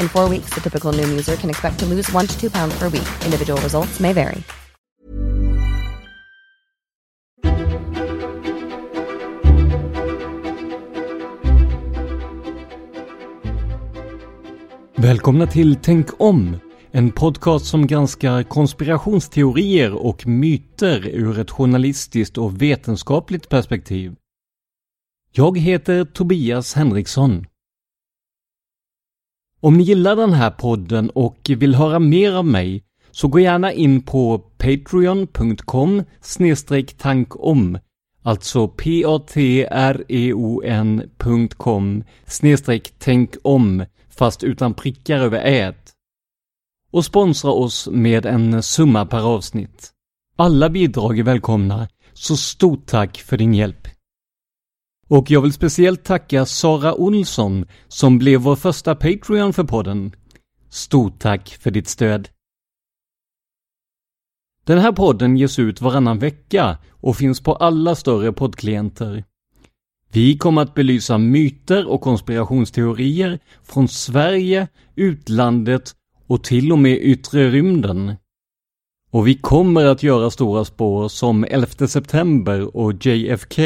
In four weeks, the typical new user can expect to lose one to two pounds per week. Individual results may vary. Välkomna till Tänk om! En podcast som granskar konspirationsteorier och myter ur ett journalistiskt och vetenskapligt perspektiv. Jag heter Tobias Henriksson. Om ni gillar den här podden och vill höra mer av mig så gå gärna in på patreon.com tankom Alltså p-a-t-r-e-o-n.com tänk om fast utan prickar över ät. Och sponsra oss med en summa per avsnitt. Alla bidrag är välkomna, så stort tack för din hjälp. Och jag vill speciellt tacka Sara Olsson som blev vår första Patreon för podden. Stort tack för ditt stöd. Den här podden ges ut varannan vecka och finns på alla större poddklienter. Vi kommer att belysa myter och konspirationsteorier från Sverige, utlandet och till och med yttre rymden. Och vi kommer att göra stora spår som 11 september och JFK.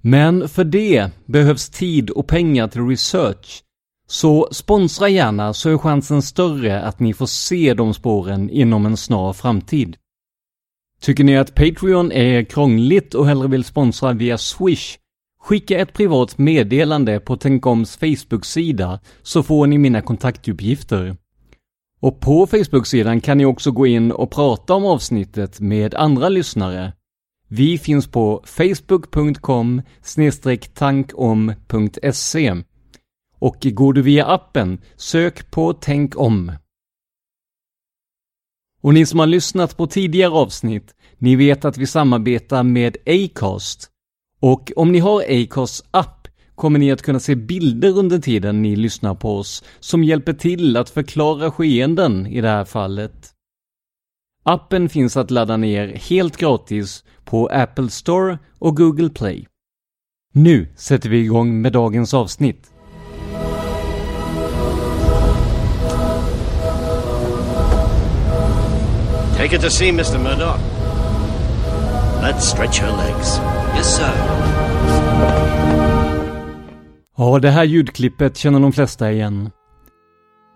Men för det behövs tid och pengar till research. Så sponsra gärna så är chansen större att ni får se de spåren inom en snar framtid. Tycker ni att Patreon är krångligt och hellre vill sponsra via Swish? Skicka ett privat meddelande på Tänkoms Facebook-sida så får ni mina kontaktuppgifter. Och på Facebook-sidan kan ni också gå in och prata om avsnittet med andra lyssnare. Vi finns på facebook.com tankom.se och går du via appen, sök på Tänk om. Och ni som har lyssnat på tidigare avsnitt, ni vet att vi samarbetar med Acast. Och om ni har Acasts app kommer ni att kunna se bilder under tiden ni lyssnar på oss som hjälper till att förklara skeenden i det här fallet. Appen finns att ladda ner helt gratis på Apple Store och Google Play. Nu sätter vi igång med dagens avsnitt. Take it to sea, Mr. Murdoch. Let's stretch your legs. Yes, sir. Ja, det här ljudklippet känner de flesta igen.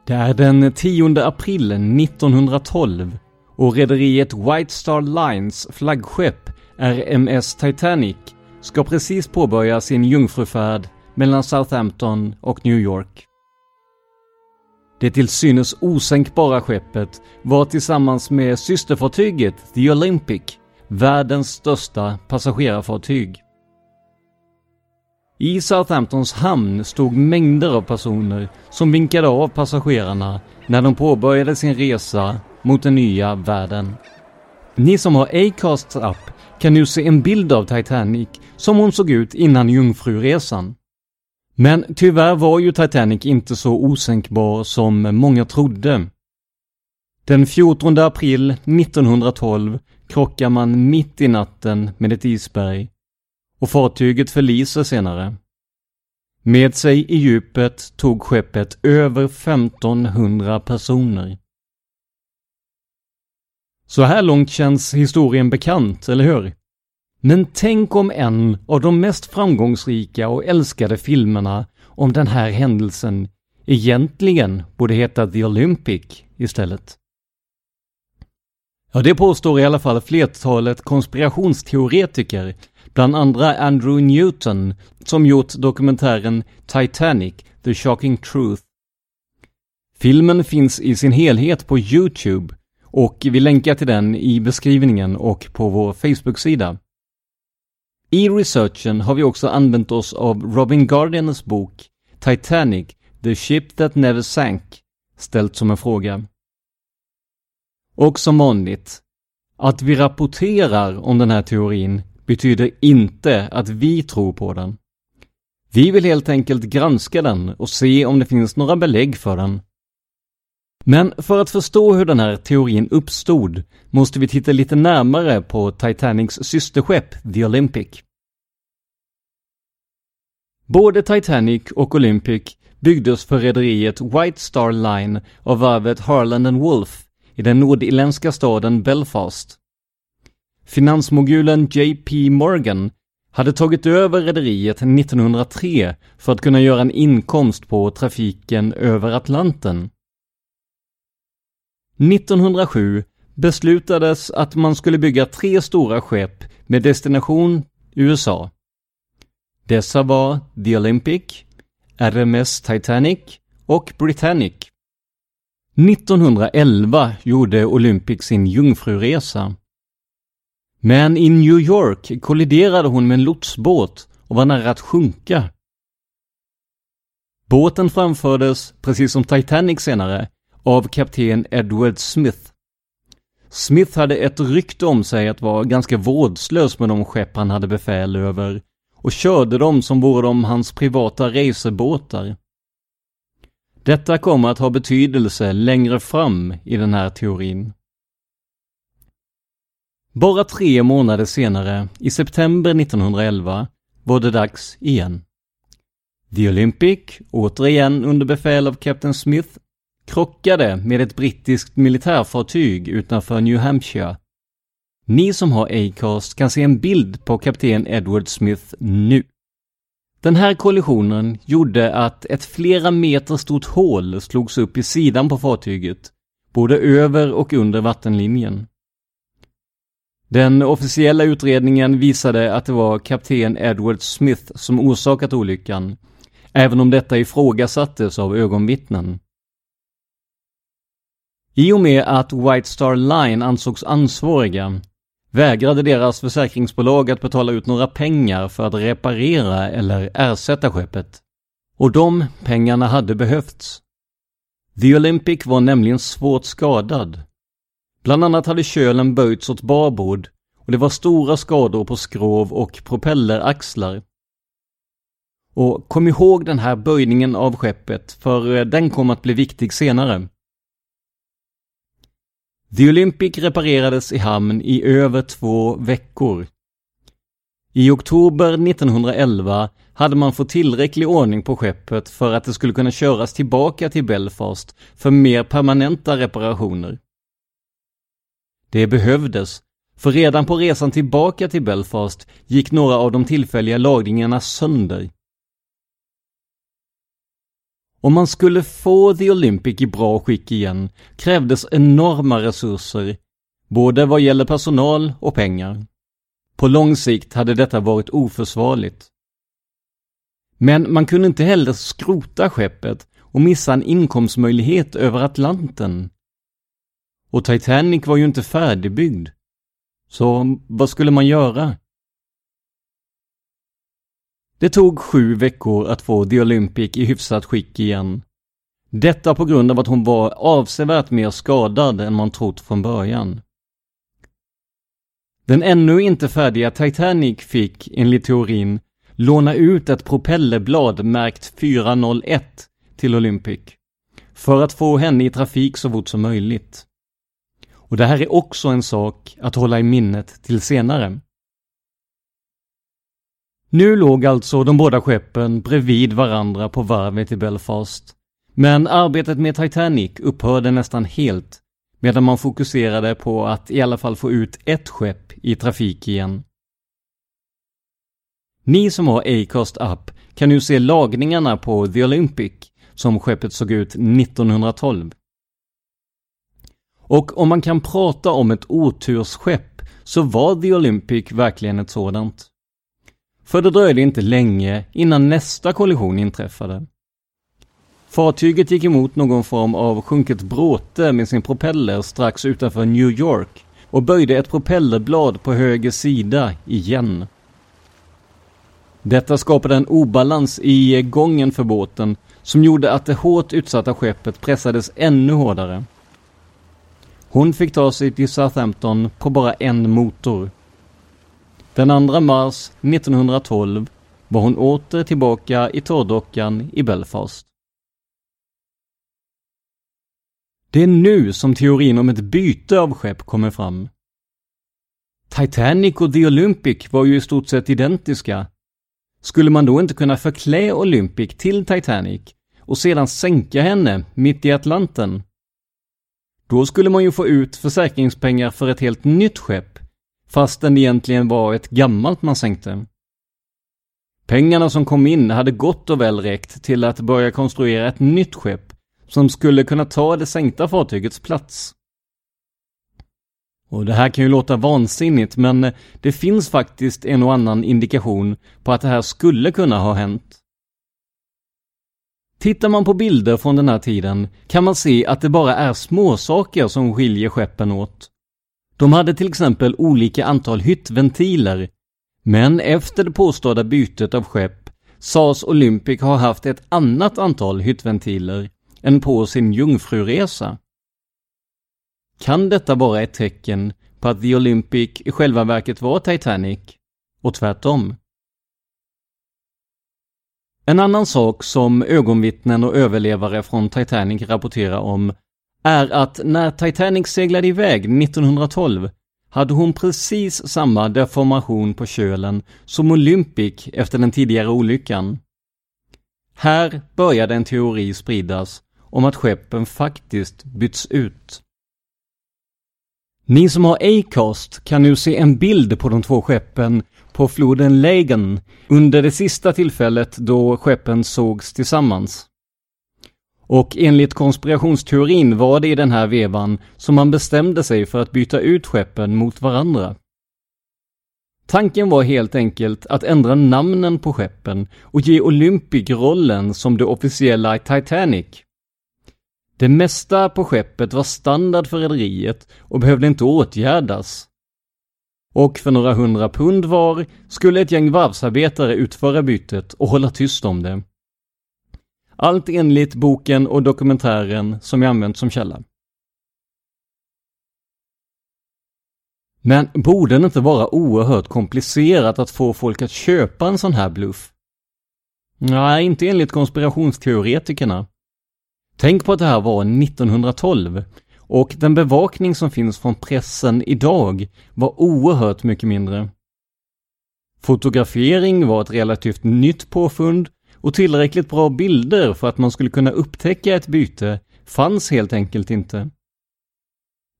Det är den 10 april 1912 och rederiet White Star Lines flaggskepp RMS Titanic ska precis påbörja sin jungfrufärd mellan Southampton och New York. Det till synes osänkbara skeppet var tillsammans med systerfartyget The Olympic världens största passagerarfartyg. I Southamptons hamn stod mängder av personer som vinkade av passagerarna när de påbörjade sin resa mot den nya världen. Ni som har Acasts app kan nu se en bild av Titanic som hon såg ut innan jungfruresan. Men tyvärr var ju Titanic inte så osänkbar som många trodde. Den 14 april 1912 krockar man mitt i natten med ett isberg och fartyget förliser senare. Med sig i djupet tog skeppet över 1500 personer. Så här långt känns historien bekant, eller hur? Men tänk om en av de mest framgångsrika och älskade filmerna om den här händelsen egentligen borde heta The Olympic istället. Ja, det påstår i alla fall flertalet konspirationsteoretiker, bland andra Andrew Newton, som gjort dokumentären Titanic, The Shocking Truth. Filmen finns i sin helhet på Youtube och vi länkar till den i beskrivningen och på vår Facebook-sida. I researchen har vi också använt oss av Robin Guardians bok Titanic, The Ship That Never Sank, ställt som en fråga. Och som vanligt, att vi rapporterar om den här teorin betyder inte att vi tror på den. Vi vill helt enkelt granska den och se om det finns några belägg för den. Men för att förstå hur den här teorin uppstod måste vi titta lite närmare på Titanics systerskepp The Olympic. Både Titanic och Olympic byggdes för rederiet White Star Line av varvet Harland and Wolff i den nordirländska staden Belfast. Finansmogulen JP Morgan hade tagit över rederiet 1903 för att kunna göra en inkomst på trafiken över Atlanten. 1907 beslutades att man skulle bygga tre stora skepp med destination USA. Dessa var The Olympic, RMS Titanic och Britannic. 1911 gjorde Olympic sin jungfruresa. Men i New York kolliderade hon med en lotsbåt och var nära att sjunka. Båten framfördes, precis som Titanic senare, av kapten Edward Smith. Smith hade ett rykte om sig att vara ganska vårdslös med de skepp han hade befäl över och körde dem som vore de hans privata resebåtar. Detta kommer att ha betydelse längre fram i den här teorin. Bara tre månader senare, i september 1911, var det dags igen. The Olympic, återigen under befäl av Captain Smith, krockade med ett brittiskt militärfartyg utanför New Hampshire. Ni som har Acast kan se en bild på kapten Edward Smith nu. Den här kollisionen gjorde att ett flera meter stort hål slogs upp i sidan på fartyget, både över och under vattenlinjen. Den officiella utredningen visade att det var kapten Edward Smith som orsakat olyckan, även om detta ifrågasattes av ögonvittnen. I och med att White Star Line ansågs ansvariga vägrade deras försäkringsbolag att betala ut några pengar för att reparera eller ersätta skeppet. Och de pengarna hade behövts. The Olympic var nämligen svårt skadad. Bland annat hade kölen böjts åt babord och det var stora skador på skrov och propelleraxlar. Och kom ihåg den här böjningen av skeppet, för eh, den kom att bli viktig senare. The Olympic reparerades i hamn i över två veckor. I oktober 1911 hade man fått tillräcklig ordning på skeppet för att det skulle kunna köras tillbaka till Belfast för mer permanenta reparationer. Det behövdes, för redan på resan tillbaka till Belfast gick några av de tillfälliga lagringarna sönder. Om man skulle få The Olympic i bra skick igen krävdes enorma resurser, både vad gäller personal och pengar. På lång sikt hade detta varit oförsvarligt. Men man kunde inte heller skrota skeppet och missa en inkomstmöjlighet över Atlanten. Och Titanic var ju inte färdigbyggd. Så vad skulle man göra? Det tog sju veckor att få The Olympic i hyfsat skick igen. Detta på grund av att hon var avsevärt mer skadad än man trott från början. Den ännu inte färdiga Titanic fick, enligt teorin, låna ut ett propellerblad märkt 401 till Olympic för att få henne i trafik så fort som möjligt. Och det här är också en sak att hålla i minnet till senare. Nu låg alltså de båda skeppen bredvid varandra på varvet i Belfast. Men arbetet med Titanic upphörde nästan helt medan man fokuserade på att i alla fall få ut ett skepp i trafik igen. Ni som har Acast App kan nu se lagningarna på The Olympic som skeppet såg ut 1912. Och om man kan prata om ett otursskepp så var The Olympic verkligen ett sådant. För det dröjde inte länge innan nästa kollision inträffade. Fartyget gick emot någon form av sjunket bråte med sin propeller strax utanför New York och böjde ett propellerblad på höger sida igen. Detta skapade en obalans i gången för båten som gjorde att det hårt utsatta skeppet pressades ännu hårdare. Hon fick ta sig till Southampton på bara en motor. Den 2 mars 1912 var hon åter tillbaka i torrdockan i Belfast. Det är nu som teorin om ett byte av skepp kommer fram. Titanic och The Olympic var ju i stort sett identiska. Skulle man då inte kunna förklä Olympic till Titanic och sedan sänka henne mitt i Atlanten? Då skulle man ju få ut försäkringspengar för ett helt nytt skepp, fastän det egentligen var ett gammalt man sänkte. Pengarna som kom in hade gott och väl räckt till att börja konstruera ett nytt skepp som skulle kunna ta det sänkta fartygets plats. Och det här kan ju låta vansinnigt, men det finns faktiskt en och annan indikation på att det här skulle kunna ha hänt. Tittar man på bilder från den här tiden kan man se att det bara är småsaker som skiljer skeppen åt. De hade till exempel olika antal hyttventiler, men efter det påstådda bytet av skepp sades Olympic ha haft ett annat antal hyttventiler än på sin jungfruresa. Kan detta vara ett tecken på att The Olympic i själva verket var Titanic och tvärtom? En annan sak som ögonvittnen och överlevare från Titanic rapporterar om är att när Titanic seglade iväg 1912 hade hon precis samma deformation på kölen som Olympic efter den tidigare olyckan. Här började en teori spridas om att skeppen faktiskt bytts ut. Ni som har Acast kan nu se en bild på de två skeppen på floden Lagan under det sista tillfället då skeppen sågs tillsammans. Och enligt konspirationsteorin var det i den här vevan som man bestämde sig för att byta ut skeppen mot varandra. Tanken var helt enkelt att ändra namnen på skeppen och ge Olympic rollen som det officiella Titanic. Det mesta på skeppet var standard för rederiet och behövde inte åtgärdas. Och för några hundra pund var skulle ett gäng varvsarbetare utföra bytet och hålla tyst om det. Allt enligt boken och dokumentären som jag använt som källa. Men borde det inte vara oerhört komplicerat att få folk att köpa en sån här bluff? Nej, inte enligt konspirationsteoretikerna. Tänk på att det här var 1912 och den bevakning som finns från pressen idag var oerhört mycket mindre. Fotografering var ett relativt nytt påfund och tillräckligt bra bilder för att man skulle kunna upptäcka ett byte fanns helt enkelt inte.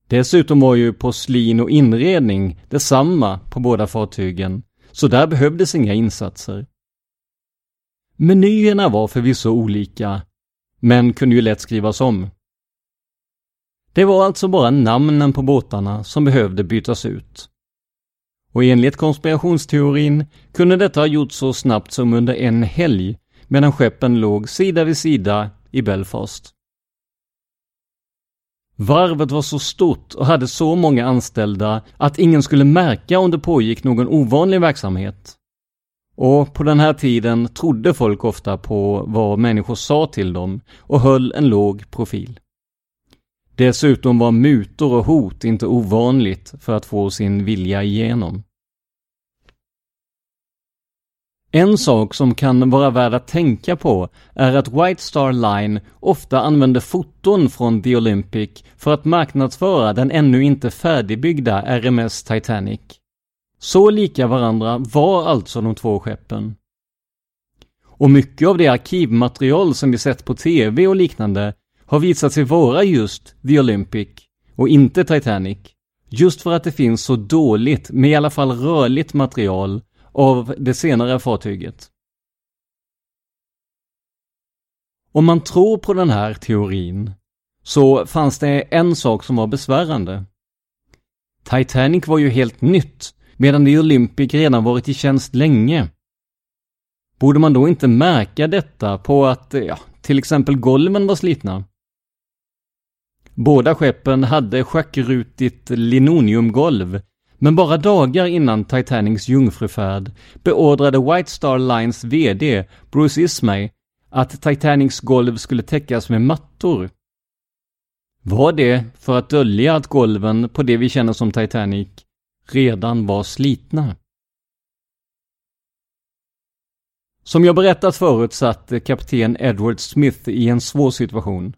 Dessutom var ju porslin och inredning detsamma på båda fartygen, så där behövdes inga insatser. Menyerna var förvisso olika, men kunde ju lätt skrivas om. Det var alltså bara namnen på båtarna som behövde bytas ut. Och enligt konspirationsteorin kunde detta ha gjorts så snabbt som under en helg medan skeppen låg sida vid sida i Belfast. Varvet var så stort och hade så många anställda att ingen skulle märka om det pågick någon ovanlig verksamhet. Och på den här tiden trodde folk ofta på vad människor sa till dem och höll en låg profil. Dessutom var mutor och hot inte ovanligt för att få sin vilja igenom. En sak som kan vara värd att tänka på är att White Star Line ofta använde foton från The Olympic för att marknadsföra den ännu inte färdigbyggda RMS Titanic. Så lika varandra var alltså de två skeppen. Och mycket av det arkivmaterial som vi sett på TV och liknande har visat sig vara just The Olympic och inte Titanic. Just för att det finns så dåligt, med i alla fall rörligt material av det senare fartyget. Om man tror på den här teorin så fanns det en sak som var besvärande. Titanic var ju helt nytt medan The Olympic redan varit i tjänst länge. Borde man då inte märka detta på att, ja, till exempel golven var slitna? Båda skeppen hade schackrutigt linoleumgolv men bara dagar innan Titanics jungfrufärd beordrade White Star Lines VD Bruce Ismay att Titanics golv skulle täckas med mattor. Var det för att dölja att golven på det vi känner som Titanic redan var slitna? Som jag berättat förut satt kapten Edward Smith i en svår situation.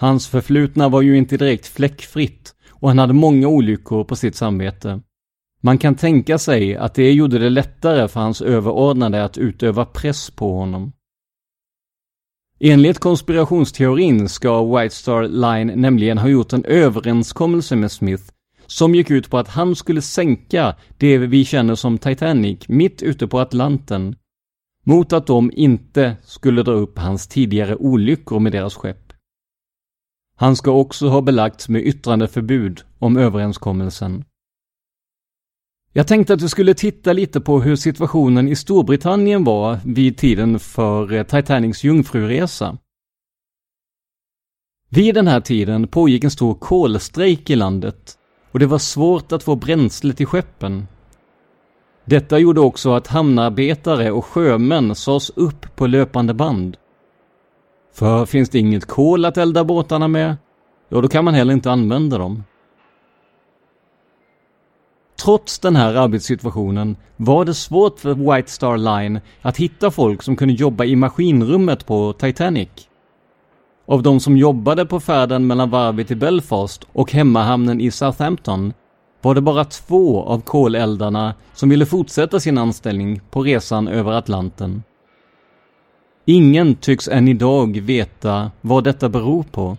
Hans förflutna var ju inte direkt fläckfritt och han hade många olyckor på sitt samvete. Man kan tänka sig att det gjorde det lättare för hans överordnade att utöva press på honom. Enligt konspirationsteorin ska White Star Line nämligen ha gjort en överenskommelse med Smith som gick ut på att han skulle sänka det vi känner som Titanic mitt ute på Atlanten mot att de inte skulle dra upp hans tidigare olyckor med deras skepp. Han ska också ha belagts med yttrandeförbud om överenskommelsen. Jag tänkte att vi skulle titta lite på hur situationen i Storbritannien var vid tiden för eh, Titanics jungfruresa. Vid den här tiden pågick en stor kolstrejk i landet och det var svårt att få bränsle till skeppen. Detta gjorde också att hamnarbetare och sjömän sades upp på löpande band. För finns det inget kol att elda båtarna med, ja då kan man heller inte använda dem. Trots den här arbetssituationen var det svårt för White Star Line att hitta folk som kunde jobba i maskinrummet på Titanic. Av de som jobbade på färden mellan varvet i Belfast och hemmahamnen i Southampton var det bara två av koleldarna som ville fortsätta sin anställning på resan över Atlanten. Ingen tycks än idag veta vad detta beror på.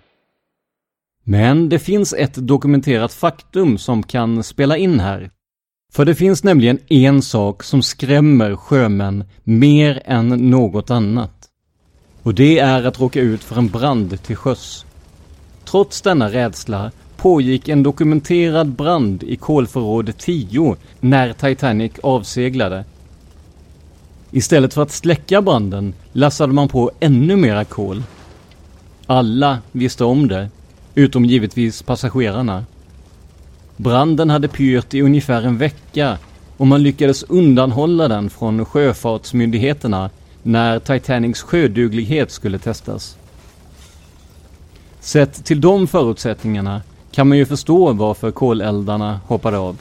Men det finns ett dokumenterat faktum som kan spela in här. För det finns nämligen en sak som skrämmer sjömän mer än något annat. Och det är att råka ut för en brand till sjöss. Trots denna rädsla pågick en dokumenterad brand i kolförråd 10 när Titanic avseglade. Istället för att släcka branden lassade man på ännu mera kol. Alla visste om det Utom givetvis passagerarna. Branden hade pyrt i ungefär en vecka och man lyckades undanhålla den från sjöfartsmyndigheterna när Titanics sjöduglighet skulle testas. Sett till de förutsättningarna kan man ju förstå varför koleldarna hoppade av.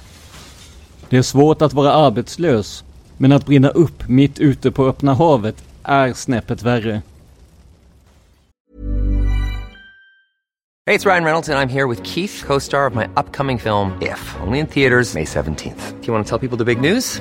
Det är svårt att vara arbetslös, men att brinna upp mitt ute på öppna havet är snäppet värre. Hej, det är Ryan Reynolds, och jag är här med Keith, co star of my upcoming film, If, only in theaters, May 17th. Do you want to tell people the big news?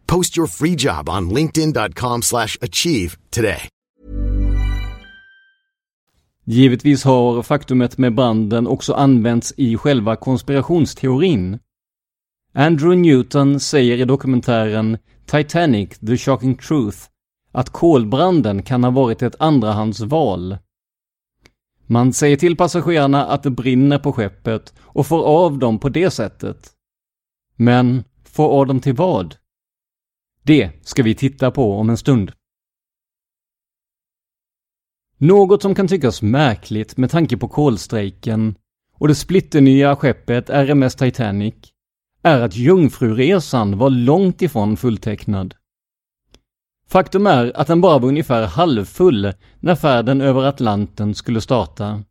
Post your free job on linkedin.com/achieve today. Givetvis har faktumet med branden också använts i själva konspirationsteorin. Andrew Newton säger i dokumentären Titanic, The Shocking Truth att kolbranden kan ha varit ett andrahandsval. Man säger till passagerarna att det brinner på skeppet och får av dem på det sättet. Men får av dem till vad? Det ska vi titta på om en stund. Något som kan tyckas märkligt med tanke på kolstrejken och det splitternya skeppet RMS Titanic är att Jungfruresan var långt ifrån fulltecknad. Faktum är att den bara var ungefär halvfull när färden över Atlanten skulle starta.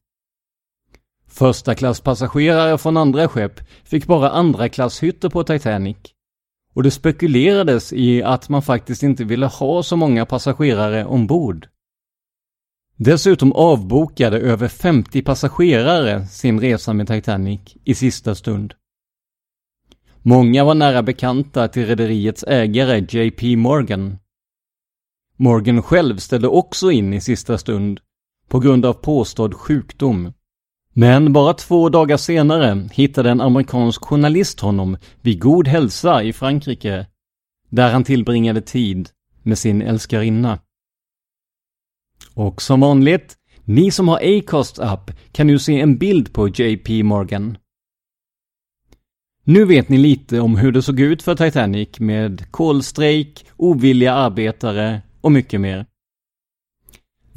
Första klasspassagerare från andra skepp fick bara andra klasshytter på Titanic. Och det spekulerades i att man faktiskt inte ville ha så många passagerare ombord. Dessutom avbokade över 50 passagerare sin resa med Titanic i sista stund. Många var nära bekanta till rederiets ägare JP Morgan. Morgan själv ställde också in i sista stund på grund av påstådd sjukdom. Men bara två dagar senare hittade en amerikansk journalist honom vid god hälsa i Frankrike, där han tillbringade tid med sin älskarinna. Och som vanligt, ni som har Acast app kan nu se en bild på JP Morgan. Nu vet ni lite om hur det såg ut för Titanic med kolstrejk, ovilliga arbetare och mycket mer.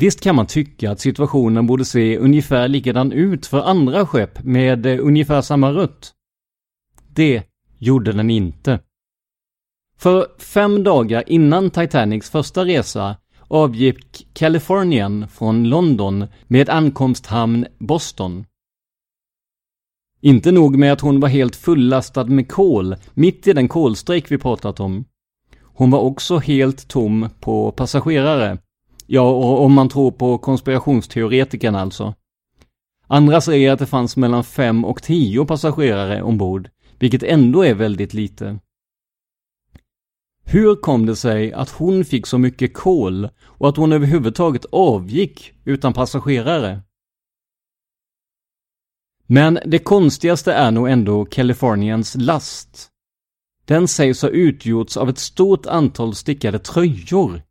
Visst kan man tycka att situationen borde se ungefär likadan ut för andra skepp med eh, ungefär samma rutt. Det gjorde den inte. För fem dagar innan Titanics första resa avgick Californian från London med ankomsthamn Boston. Inte nog med att hon var helt fullastad med kol, mitt i den kolstrejk vi pratat om. Hon var också helt tom på passagerare. Ja, och om man tror på konspirationsteoretikerna alltså. Andra säger att det fanns mellan fem och tio passagerare ombord, vilket ändå är väldigt lite. Hur kom det sig att hon fick så mycket kol och att hon överhuvudtaget avgick utan passagerare? Men det konstigaste är nog ändå Californians last. Den sägs ha utgjorts av ett stort antal stickade tröjor.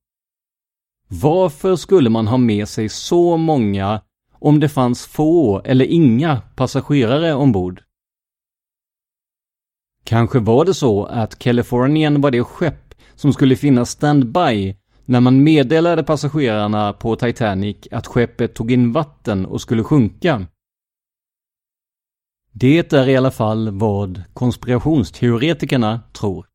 Varför skulle man ha med sig så många om det fanns få eller inga passagerare ombord? Kanske var det så att Californian var det skepp som skulle finnas standby när man meddelade passagerarna på Titanic att skeppet tog in vatten och skulle sjunka. Det är i alla fall vad konspirationsteoretikerna tror.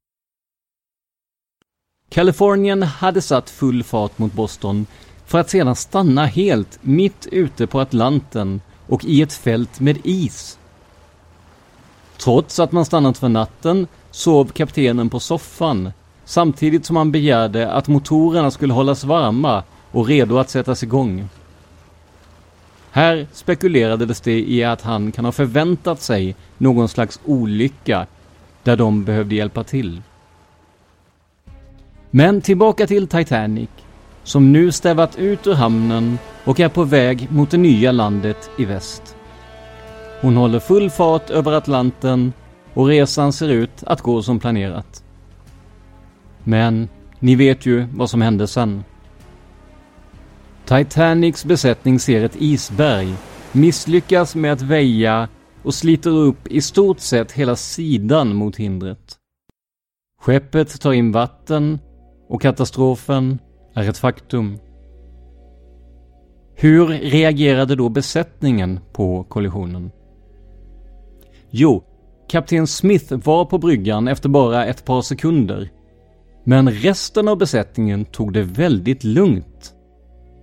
Kalifornien hade satt full fart mot Boston för att sedan stanna helt mitt ute på Atlanten och i ett fält med is. Trots att man stannat för natten sov kaptenen på soffan samtidigt som han begärde att motorerna skulle hållas varma och redo att sättas igång. Här spekulerades det i att han kan ha förväntat sig någon slags olycka där de behövde hjälpa till. Men tillbaka till Titanic, som nu stävat ut ur hamnen och är på väg mot det nya landet i väst. Hon håller full fart över Atlanten och resan ser ut att gå som planerat. Men ni vet ju vad som hände sen. Titanics besättning ser ett isberg misslyckas med att väja och sliter upp i stort sett hela sidan mot hindret. Skeppet tar in vatten och katastrofen är ett faktum. Hur reagerade då besättningen på kollisionen? Jo, kapten Smith var på bryggan efter bara ett par sekunder. Men resten av besättningen tog det väldigt lugnt.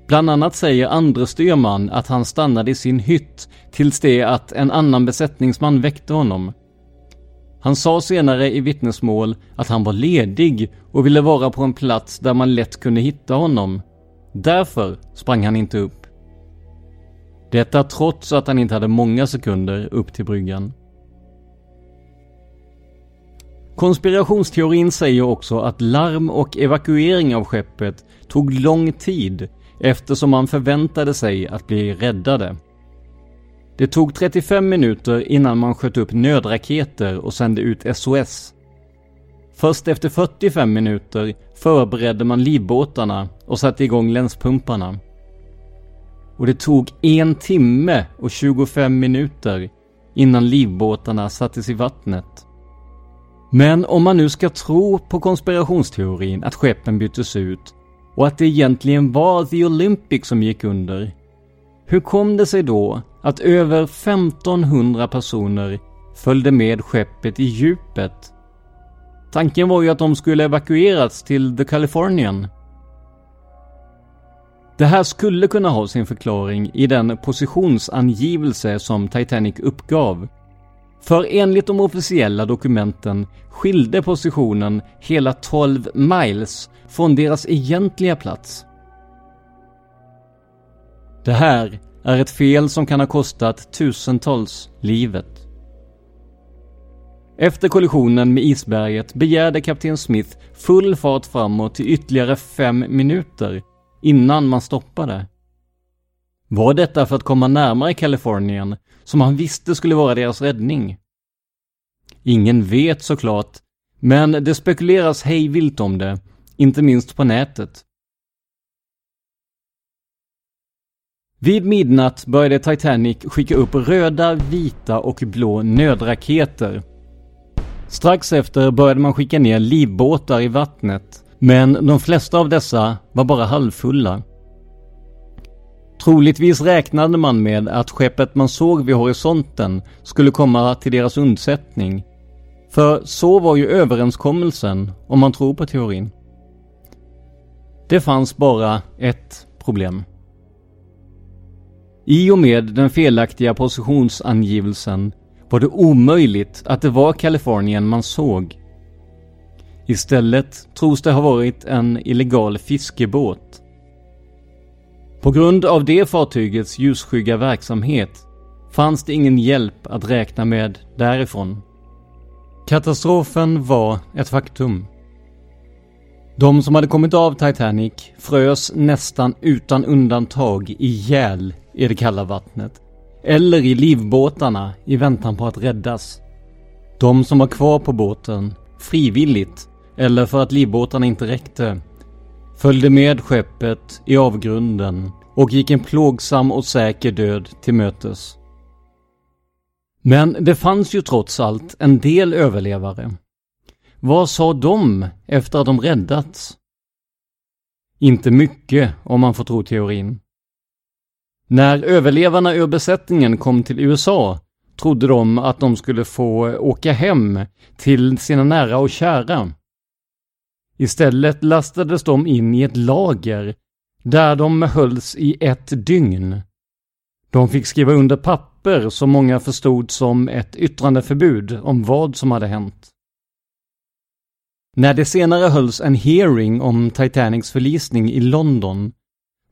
Bland annat säger andre styrman att han stannade i sin hytt tills det att en annan besättningsman väckte honom. Han sa senare i vittnesmål att han var ledig och ville vara på en plats där man lätt kunde hitta honom. Därför sprang han inte upp. Detta trots att han inte hade många sekunder upp till bryggan. Konspirationsteorin säger också att larm och evakuering av skeppet tog lång tid eftersom man förväntade sig att bli räddade. Det tog 35 minuter innan man sköt upp nödraketer och sände ut SOS. Först efter 45 minuter förberedde man livbåtarna och satte igång länspumparna. Och det tog en timme och 25 minuter innan livbåtarna sattes i vattnet. Men om man nu ska tro på konspirationsteorin att skeppen byttes ut och att det egentligen var The Olympic som gick under. Hur kom det sig då att över 1500 personer följde med skeppet i djupet? Tanken var ju att de skulle evakuerats till The Californian. Det här skulle kunna ha sin förklaring i den positionsangivelse som Titanic uppgav. För enligt de officiella dokumenten skilde positionen hela 12 miles från deras egentliga plats. Det här är ett fel som kan ha kostat tusentals livet. Efter kollisionen med isberget begärde kapten Smith full fart framåt i ytterligare fem minuter innan man stoppade. Var detta för att komma närmare Kalifornien, som han visste skulle vara deras räddning? Ingen vet såklart, men det spekuleras hejvilt om det, inte minst på nätet. Vid midnatt började Titanic skicka upp röda, vita och blå nödraketer. Strax efter började man skicka ner livbåtar i vattnet, men de flesta av dessa var bara halvfulla. Troligtvis räknade man med att skeppet man såg vid horisonten skulle komma till deras undsättning. För så var ju överenskommelsen, om man tror på teorin. Det fanns bara ett problem. I och med den felaktiga positionsangivelsen var det omöjligt att det var Kalifornien man såg. Istället tros det ha varit en illegal fiskebåt. På grund av det fartygets ljusskygga verksamhet fanns det ingen hjälp att räkna med därifrån. Katastrofen var ett faktum. De som hade kommit av Titanic frös nästan utan undantag ihjäl i det kalla vattnet. Eller i livbåtarna i väntan på att räddas. De som var kvar på båten, frivilligt eller för att livbåtarna inte räckte, följde med skeppet i avgrunden och gick en plågsam och säker död till mötes. Men det fanns ju trots allt en del överlevare. Vad sa de efter att de räddats? Inte mycket om man får tro teorin. När överlevarna ur besättningen kom till USA trodde de att de skulle få åka hem till sina nära och kära. Istället lastades de in i ett lager där de hölls i ett dygn. De fick skriva under papper som många förstod som ett yttrandeförbud om vad som hade hänt. När det senare hölls en hearing om Titanics förlisning i London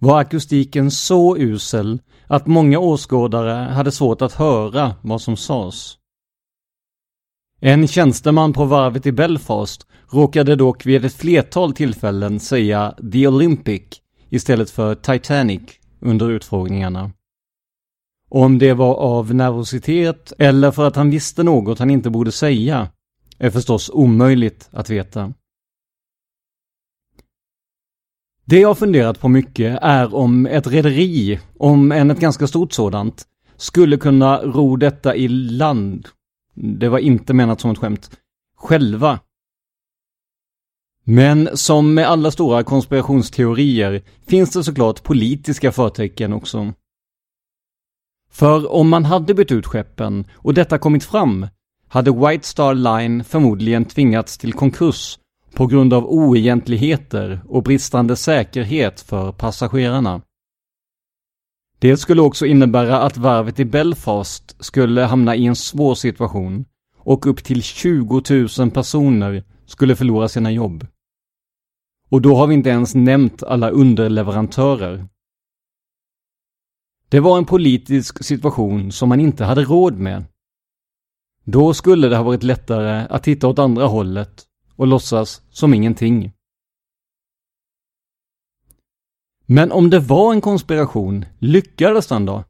var akustiken så usel att många åskådare hade svårt att höra vad som sades. En tjänsteman på varvet i Belfast råkade dock vid ett flertal tillfällen säga The Olympic istället för Titanic under utfrågningarna. Om det var av nervositet eller för att han visste något han inte borde säga är förstås omöjligt att veta. Det jag funderat på mycket är om ett rederi, om än ett ganska stort sådant, skulle kunna ro detta i land. Det var inte menat som ett skämt. Själva. Men som med alla stora konspirationsteorier finns det såklart politiska förtecken också. För om man hade bytt ut skeppen och detta kommit fram hade White Star Line förmodligen tvingats till konkurs på grund av oegentligheter och bristande säkerhet för passagerarna. Det skulle också innebära att varvet i Belfast skulle hamna i en svår situation och upp till 20 000 personer skulle förlora sina jobb. Och då har vi inte ens nämnt alla underleverantörer. Det var en politisk situation som man inte hade råd med. Då skulle det ha varit lättare att titta åt andra hållet och låtsas som ingenting. Men om det var en konspiration, lyckades den då?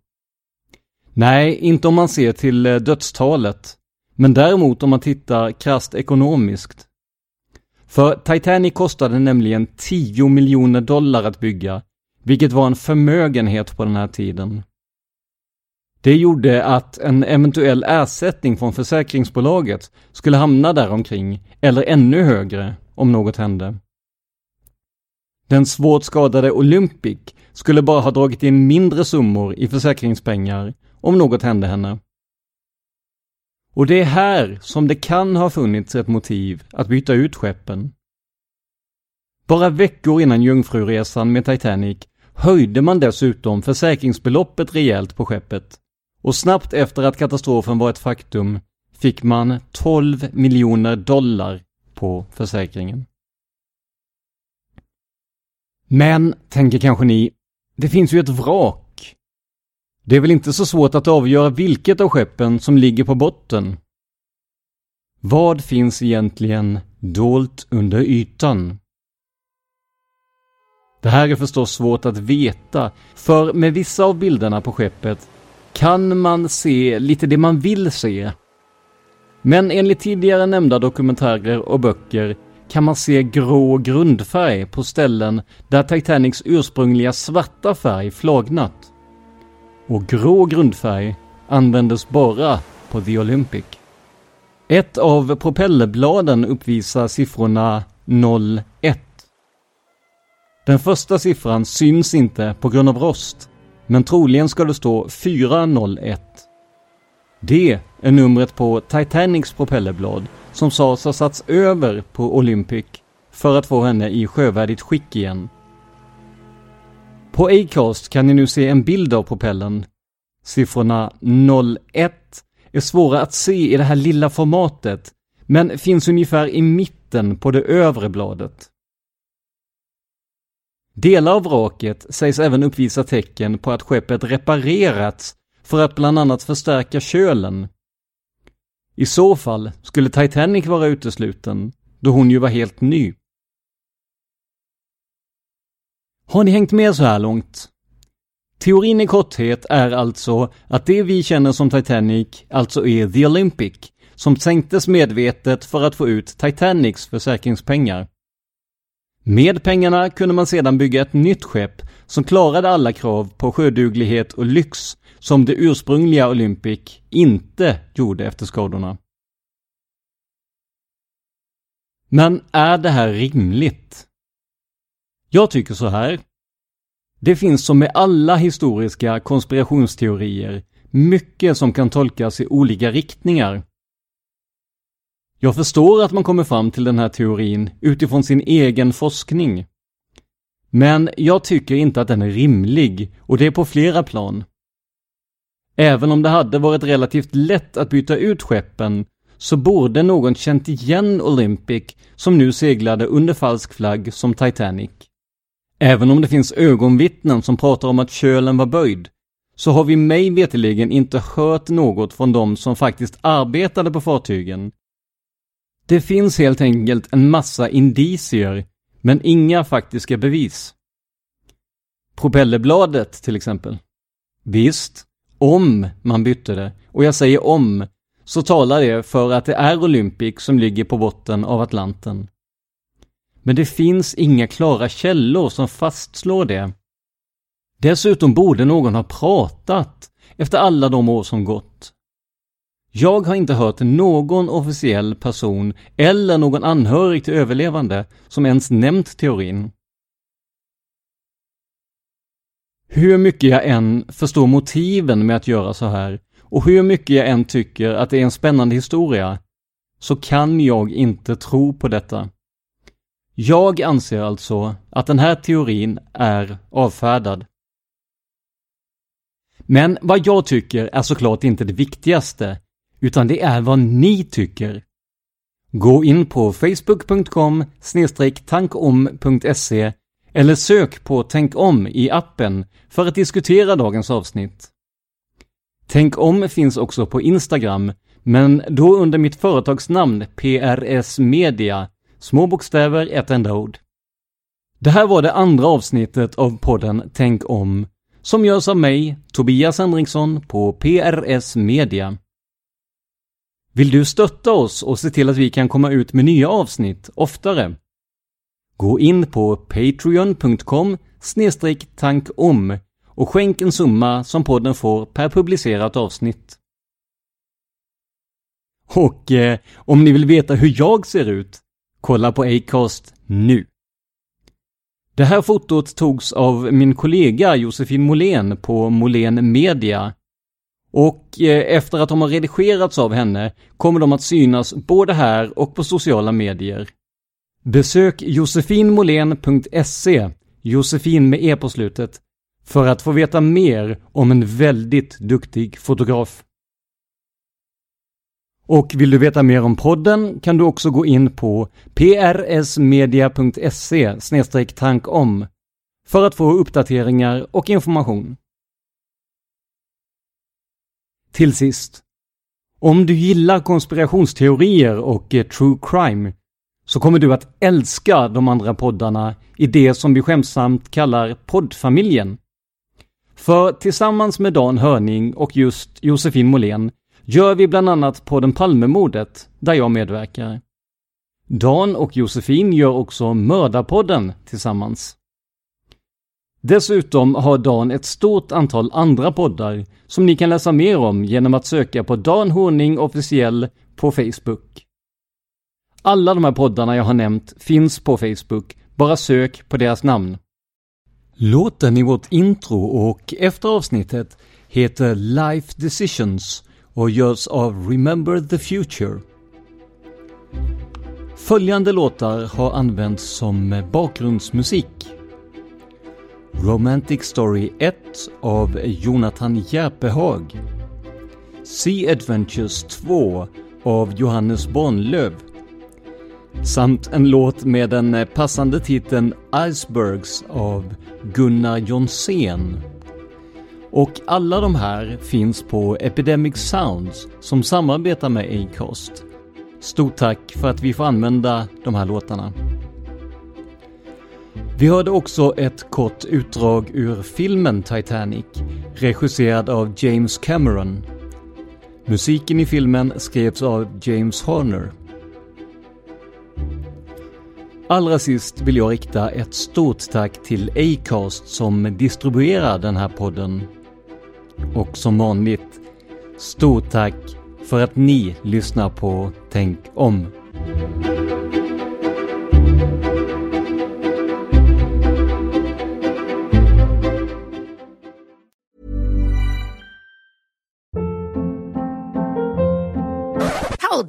Nej, inte om man ser till eh, dödstalet, men däremot om man tittar krasst ekonomiskt. För Titanic kostade nämligen 10 miljoner dollar att bygga, vilket var en förmögenhet på den här tiden. Det gjorde att en eventuell ersättning från försäkringsbolaget skulle hamna däromkring, eller ännu högre, om något hände. Den svårt skadade Olympic skulle bara ha dragit in mindre summor i försäkringspengar om något hände henne. Och det är här som det kan ha funnits ett motiv att byta ut skeppen. Bara veckor innan jungfruresan med Titanic höjde man dessutom försäkringsbeloppet rejält på skeppet och snabbt efter att katastrofen var ett faktum fick man 12 miljoner dollar på försäkringen. Men, tänker kanske ni, det finns ju ett vrak. Det är väl inte så svårt att avgöra vilket av skeppen som ligger på botten? Vad finns egentligen dolt under ytan? Det här är förstås svårt att veta, för med vissa av bilderna på skeppet kan man se lite det man vill se. Men enligt tidigare nämnda dokumentärer och böcker kan man se grå grundfärg på ställen där Titanics ursprungliga svarta färg flagnat. Och grå grundfärg användes bara på The Olympic. Ett av propellerbladen uppvisar siffrorna 01. Den första siffran syns inte på grund av rost, men troligen ska det stå 401. Det är numret på Titanics propellerblad som sades ha satts över på Olympic för att få henne i sjövärdigt skick igen. På Acast kan ni nu se en bild av propellen. Siffrorna 01 är svåra att se i det här lilla formatet, men finns ungefär i mitten på det övre bladet. Delar av vraket sägs även uppvisa tecken på att skeppet reparerats för att bland annat förstärka kölen. I så fall skulle Titanic vara utesluten, då hon ju var helt ny. Har ni hängt med så här långt? Teorin i korthet är alltså att det vi känner som Titanic alltså är The Olympic, som sänktes medvetet för att få ut Titanics försäkringspengar. Med pengarna kunde man sedan bygga ett nytt skepp som klarade alla krav på sjöduglighet och lyx som det ursprungliga Olympic inte gjorde efter skadorna. Men är det här rimligt? Jag tycker så här. Det finns som med alla historiska konspirationsteorier mycket som kan tolkas i olika riktningar. Jag förstår att man kommer fram till den här teorin utifrån sin egen forskning. Men jag tycker inte att den är rimlig och det är på flera plan. Även om det hade varit relativt lätt att byta ut skeppen så borde någon känt igen Olympic som nu seglade under falsk flagg som Titanic. Även om det finns ögonvittnen som pratar om att kölen var böjd så har vi mig veteligen inte hört något från de som faktiskt arbetade på fartygen det finns helt enkelt en massa indicier, men inga faktiska bevis. Propellerbladet till exempel. Visst, om man bytte det, och jag säger om, så talar det för att det är Olympic som ligger på botten av Atlanten. Men det finns inga klara källor som fastslår det. Dessutom borde någon ha pratat efter alla de år som gått. Jag har inte hört någon officiell person eller någon anhörig till överlevande som ens nämnt teorin. Hur mycket jag än förstår motiven med att göra så här och hur mycket jag än tycker att det är en spännande historia så kan jag inte tro på detta. Jag anser alltså att den här teorin är avfärdad. Men vad jag tycker är såklart inte det viktigaste, utan det är vad ni tycker. Gå in på facebook.com tankom.se eller sök på Tänk om i appen för att diskutera dagens avsnitt. Tänk om finns också på Instagram, men då under mitt företagsnamn PRS Media, små bokstäver, ett enda ord. Det här var det andra avsnittet av podden Tänk om, som görs av mig, Tobias Henriksson på PRS Media. Vill du stötta oss och se till att vi kan komma ut med nya avsnitt oftare? Gå in på patreon.com tankom och skänk en summa som podden får per publicerat avsnitt. Och eh, om ni vill veta hur jag ser ut, kolla på Acast nu. Det här fotot togs av min kollega Josefin Molén på Molén Media. Och eh, efter att de har redigerats av henne kommer de att synas både här och på sociala medier. Besök josefinmolen.se, Josefin med e på slutet, för att få veta mer om en väldigt duktig fotograf. Och vill du veta mer om podden kan du också gå in på prsmedia.se tankom för att få uppdateringar och information. Till sist. Om du gillar konspirationsteorier och eh, true crime så kommer du att älska de andra poddarna i det som vi skämtsamt kallar poddfamiljen. För tillsammans med Dan Hörning och just Josefin Måhlén gör vi bland annat podden Palmemordet, där jag medverkar. Dan och Josefin gör också Mördarpodden tillsammans. Dessutom har Dan ett stort antal andra poddar som ni kan läsa mer om genom att söka på Dan Horning officiell på Facebook. Alla de här poddarna jag har nämnt finns på Facebook, bara sök på deras namn. Låten i vårt intro och efter avsnittet heter Life Decisions och görs av Remember the Future. Följande låtar har använts som bakgrundsmusik. Romantic Story 1 av Jonathan Järpehag. Sea Adventures 2 av Johannes Bonlöv samt en låt med den passande titeln Icebergs av Gunnar Jonsén. Och alla de här finns på Epidemic Sounds som samarbetar med Acast. Stort tack för att vi får använda de här låtarna. Vi hörde också ett kort utdrag ur filmen Titanic, regisserad av James Cameron. Musiken i filmen skrevs av James Horner. Allra sist vill jag rikta ett stort tack till Acast som distribuerar den här podden. Och som vanligt, stort tack för att ni lyssnar på Tänk om.